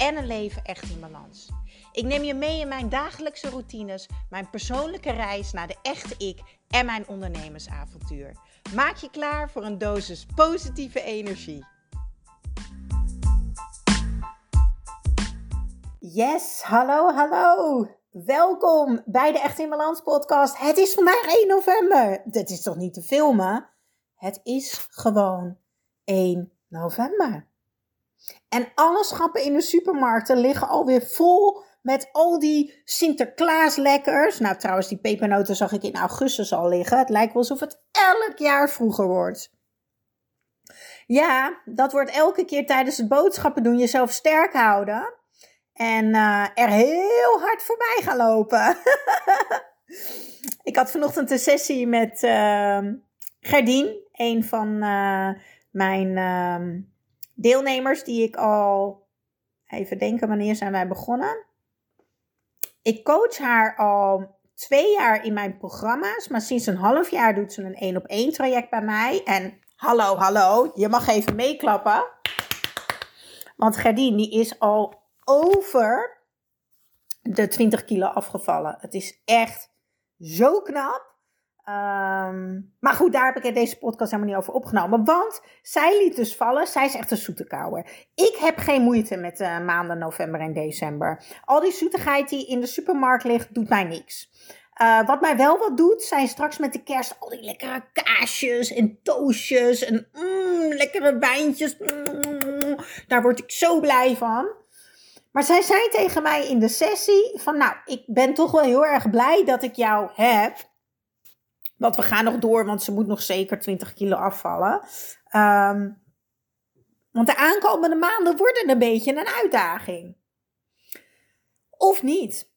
en een leven echt in balans. Ik neem je mee in mijn dagelijkse routines, mijn persoonlijke reis naar de echte ik en mijn ondernemersavontuur. Maak je klaar voor een dosis positieve energie. Yes, hallo, hallo. Welkom bij de Echt in Balans podcast. Het is vandaag 1 november. Dit is toch niet te filmen? Het is gewoon 1 november. En alle schappen in de supermarkten liggen alweer vol met al die Sinterklaas lekkers. Nou, trouwens, die pepernoten zag ik in augustus al liggen. Het lijkt wel alsof het elk jaar vroeger wordt. Ja, dat wordt elke keer tijdens het boodschappen doen jezelf sterk houden. En uh, er heel hard voorbij gaan lopen. ik had vanochtend een sessie met uh, Gerdien, een van uh, mijn ehm, deelnemers die ik al, even denken wanneer zijn wij begonnen. Ik coach haar al twee jaar in mijn programma's, maar sinds een half jaar doet ze een één op één traject bij mij. En hallo, hallo, je mag even meeklappen. Want Gerdien die is al over de 20 kilo afgevallen. Het is echt zo knap. Um, maar goed, daar heb ik deze podcast helemaal niet over opgenomen. Want zij liet dus vallen. Zij is echt een zoete Ik heb geen moeite met de maanden november en december. Al die zoetigheid die in de supermarkt ligt, doet mij niks. Uh, wat mij wel wat doet, zijn straks met de kerst al die lekkere kaasjes en toastjes en mm, lekkere wijntjes. Mm, daar word ik zo blij van. Maar zij zei tegen mij in de sessie van, nou, ik ben toch wel heel erg blij dat ik jou heb. Want we gaan nog door, want ze moet nog zeker 20 kilo afvallen. Um, want de aankomende maanden worden een beetje een uitdaging. Of niet?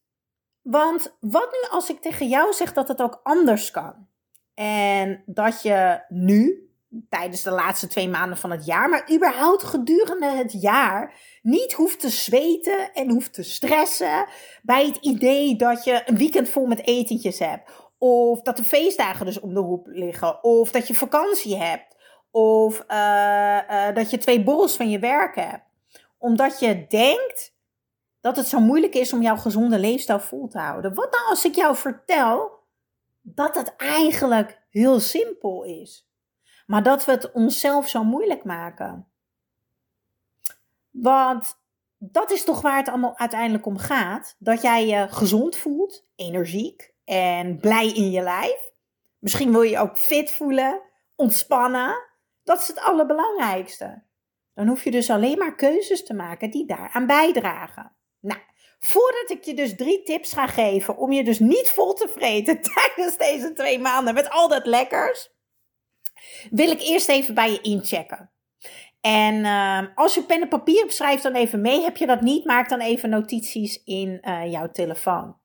Want wat nu als ik tegen jou zeg dat het ook anders kan? En dat je nu, tijdens de laatste twee maanden van het jaar, maar überhaupt gedurende het jaar, niet hoeft te zweten en hoeft te stressen bij het idee dat je een weekend vol met etentjes hebt. Of dat de feestdagen dus om de hoek liggen. Of dat je vakantie hebt. Of uh, uh, dat je twee borrels van je werk hebt. Omdat je denkt dat het zo moeilijk is om jouw gezonde leefstijl vol te houden. Wat nou als ik jou vertel dat het eigenlijk heel simpel is. Maar dat we het onszelf zo moeilijk maken. Want dat is toch waar het allemaal uiteindelijk om gaat. Dat jij je gezond voelt, energiek, en blij in je lijf. Misschien wil je ook fit voelen, ontspannen. Dat is het allerbelangrijkste. Dan hoef je dus alleen maar keuzes te maken die daaraan bijdragen. Nou, voordat ik je dus drie tips ga geven om je dus niet vol te vreten tijdens deze twee maanden met al dat lekkers, wil ik eerst even bij je inchecken. En uh, als je pen en papier hebt, schrijf dan even mee. Heb je dat niet, maak dan even notities in uh, jouw telefoon.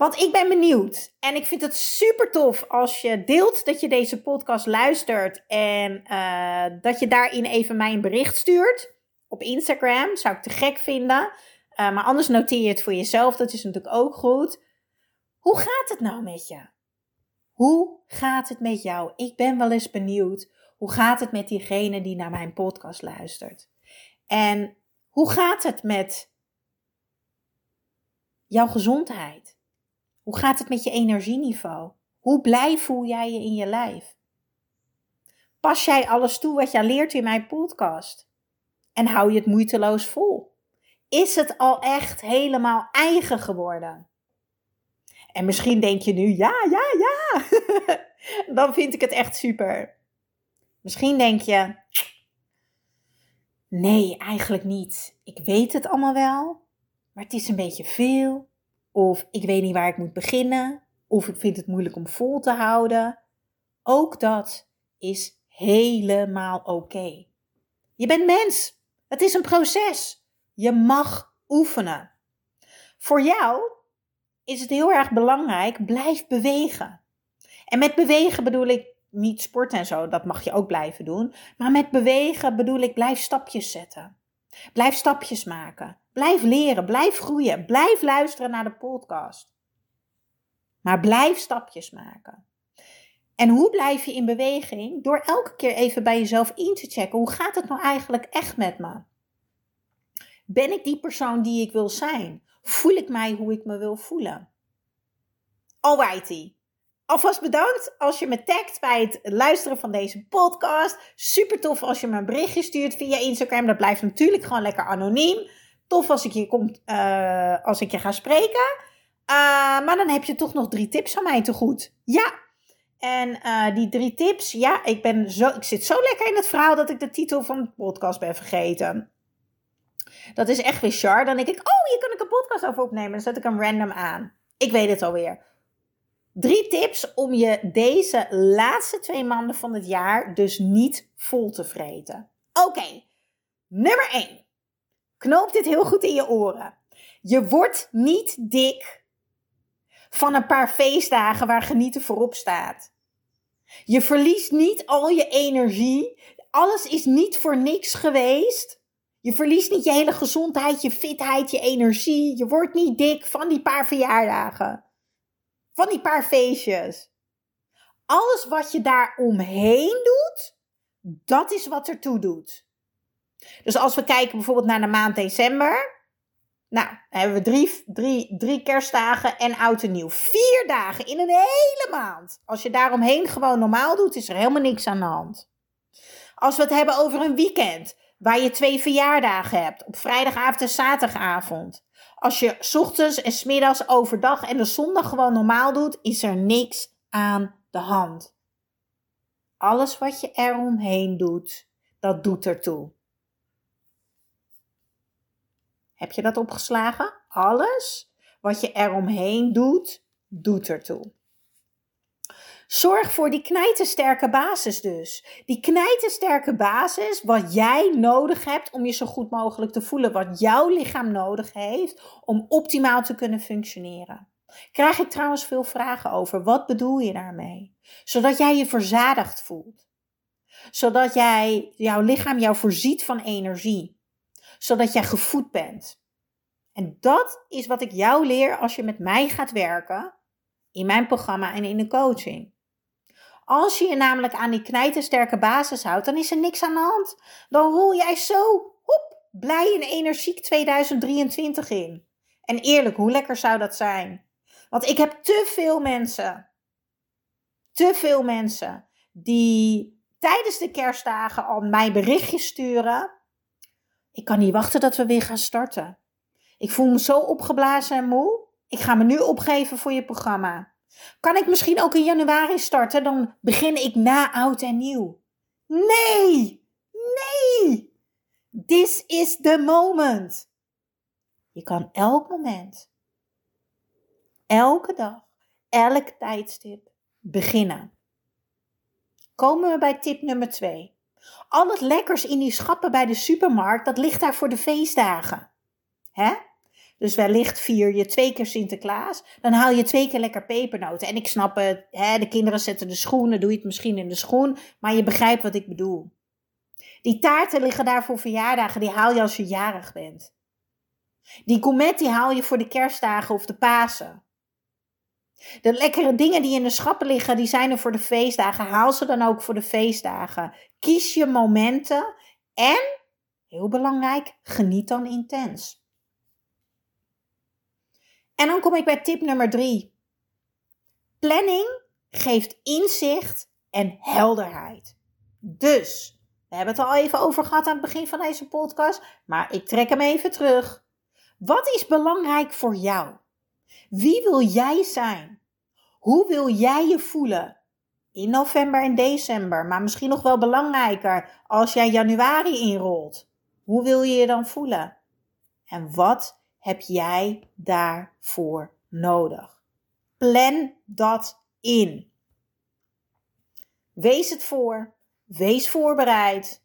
Want ik ben benieuwd. En ik vind het super tof als je deelt dat je deze podcast luistert. En uh, dat je daarin even mij een bericht stuurt. Op Instagram. Zou ik te gek vinden. Uh, maar anders noteer je het voor jezelf. Dat is natuurlijk ook goed. Hoe gaat het nou met je? Hoe gaat het met jou? Ik ben wel eens benieuwd. Hoe gaat het met diegene die naar mijn podcast luistert? En hoe gaat het met jouw gezondheid? Hoe gaat het met je energieniveau? Hoe blij voel jij je in je lijf? Pas jij alles toe wat jij leert in mijn podcast? En hou je het moeiteloos vol? Is het al echt helemaal eigen geworden? En misschien denk je nu, ja, ja, ja. Dan vind ik het echt super. Misschien denk je, nee, eigenlijk niet. Ik weet het allemaal wel, maar het is een beetje veel. Of ik weet niet waar ik moet beginnen. Of ik vind het moeilijk om vol te houden. Ook dat is helemaal oké. Je bent mens. Het is een proces. Je mag oefenen. Voor jou is het heel erg belangrijk, blijf bewegen. En met bewegen bedoel ik niet sporten en zo, dat mag je ook blijven doen. Maar met bewegen bedoel ik blijf stapjes zetten. Blijf stapjes maken. Blijf leren, blijf groeien, blijf luisteren naar de podcast. Maar blijf stapjes maken. En hoe blijf je in beweging? Door elke keer even bij jezelf in te checken. Hoe gaat het nou eigenlijk echt met me? Ben ik die persoon die ik wil zijn? Voel ik mij hoe ik me wil voelen? Alrighty. Alvast bedankt als je me tagt bij het luisteren van deze podcast. Super tof als je me een berichtje stuurt via Instagram. Dat blijft natuurlijk gewoon lekker anoniem. Tof als ik je, komt, uh, als ik je ga spreken. Uh, maar dan heb je toch nog drie tips van mij te goed. Ja. En uh, die drie tips, ja, ik, ben zo, ik zit zo lekker in het verhaal dat ik de titel van de podcast ben vergeten. Dat is echt weer char. Dan denk ik, oh, hier kan ik een podcast over opnemen. Dan zet ik hem random aan. Ik weet het alweer. Drie tips om je deze laatste twee maanden van het jaar dus niet vol te vreten. Oké, nummer 1. Knoop dit heel goed in je oren. Je wordt niet dik van een paar feestdagen waar genieten voorop staat. Je verliest niet al je energie. Alles is niet voor niks geweest. Je verliest niet je hele gezondheid, je fitheid, je energie. Je wordt niet dik van die paar verjaardagen. Van die paar feestjes. Alles wat je daar omheen doet, dat is wat ertoe doet. Dus als we kijken bijvoorbeeld naar de maand december. Nou, hebben we drie, drie, drie kerstdagen en oud en nieuw. Vier dagen in een hele maand. Als je daaromheen gewoon normaal doet, is er helemaal niks aan de hand. Als we het hebben over een weekend, waar je twee verjaardagen hebt, op vrijdagavond en zaterdagavond. Als je ochtends en smiddags overdag en de zondag gewoon normaal doet, is er niks aan de hand. Alles wat je eromheen doet, dat doet ertoe. Heb je dat opgeslagen? Alles wat je eromheen doet, doet ertoe. Zorg voor die knijtersterke basis dus. Die knijtersterke basis, wat jij nodig hebt om je zo goed mogelijk te voelen. Wat jouw lichaam nodig heeft om optimaal te kunnen functioneren. Krijg ik trouwens veel vragen over. Wat bedoel je daarmee? Zodat jij je verzadigd voelt. Zodat jij, jouw lichaam jou voorziet van energie. Zodat jij gevoed bent. En dat is wat ik jou leer als je met mij gaat werken in mijn programma en in de coaching. Als je je namelijk aan die knijtersterke basis houdt, dan is er niks aan de hand. Dan rol jij zo, blij en energiek 2023 in. En eerlijk, hoe lekker zou dat zijn? Want ik heb te veel mensen, te veel mensen, die tijdens de kerstdagen al mij berichtjes sturen. Ik kan niet wachten dat we weer gaan starten. Ik voel me zo opgeblazen en moe. Ik ga me nu opgeven voor je programma. Kan ik misschien ook in januari starten? Dan begin ik na oud en nieuw. Nee! Nee! This is the moment. Je kan elk moment, elke dag, elk tijdstip beginnen. Komen we bij tip nummer 2. Al het lekkers in die schappen bij de supermarkt, dat ligt daar voor de feestdagen. Hè? Dus wellicht vier je twee keer Sinterklaas. Dan haal je twee keer lekker pepernoten. En ik snap het, hè, de kinderen zetten de schoenen, doe je het misschien in de schoen. Maar je begrijpt wat ik bedoel. Die taarten liggen daar voor verjaardagen, die haal je als je jarig bent. Die gourmet die haal je voor de kerstdagen of de Pasen. De lekkere dingen die in de schappen liggen, die zijn er voor de feestdagen. Haal ze dan ook voor de feestdagen. Kies je momenten en, heel belangrijk, geniet dan intens. En dan kom ik bij tip nummer drie. Planning geeft inzicht en helderheid. Dus, we hebben het al even over gehad aan het begin van deze podcast, maar ik trek hem even terug. Wat is belangrijk voor jou? Wie wil jij zijn? Hoe wil jij je voelen? In november en december, maar misschien nog wel belangrijker als jij januari inrolt. Hoe wil je je dan voelen? En wat heb jij daarvoor nodig? Plan dat in. Wees het voor, wees voorbereid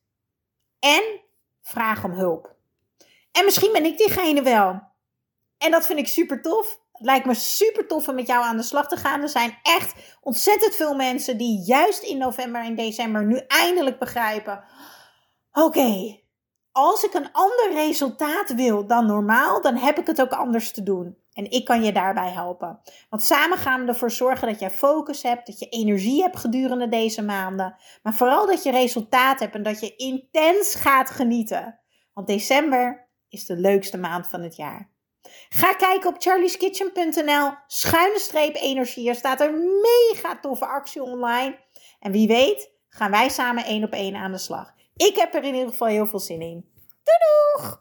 en vraag om hulp. En misschien ben ik diegene wel. En dat vind ik super tof. Het lijkt me super tof om met jou aan de slag te gaan. Er zijn echt ontzettend veel mensen die juist in november en december nu eindelijk begrijpen. Oké, als ik een ander resultaat wil dan normaal, dan heb ik het ook anders te doen. En ik kan je daarbij helpen. Want samen gaan we ervoor zorgen dat jij focus hebt, dat je energie hebt gedurende deze maanden. Maar vooral dat je resultaat hebt en dat je intens gaat genieten. Want december is de leukste maand van het jaar. Ga kijken op charlieskitchen.nl, schuine streep energie. Er staat een mega toffe actie online. En wie weet gaan wij samen één op één aan de slag. Ik heb er in ieder geval heel veel zin in. Doei doeg!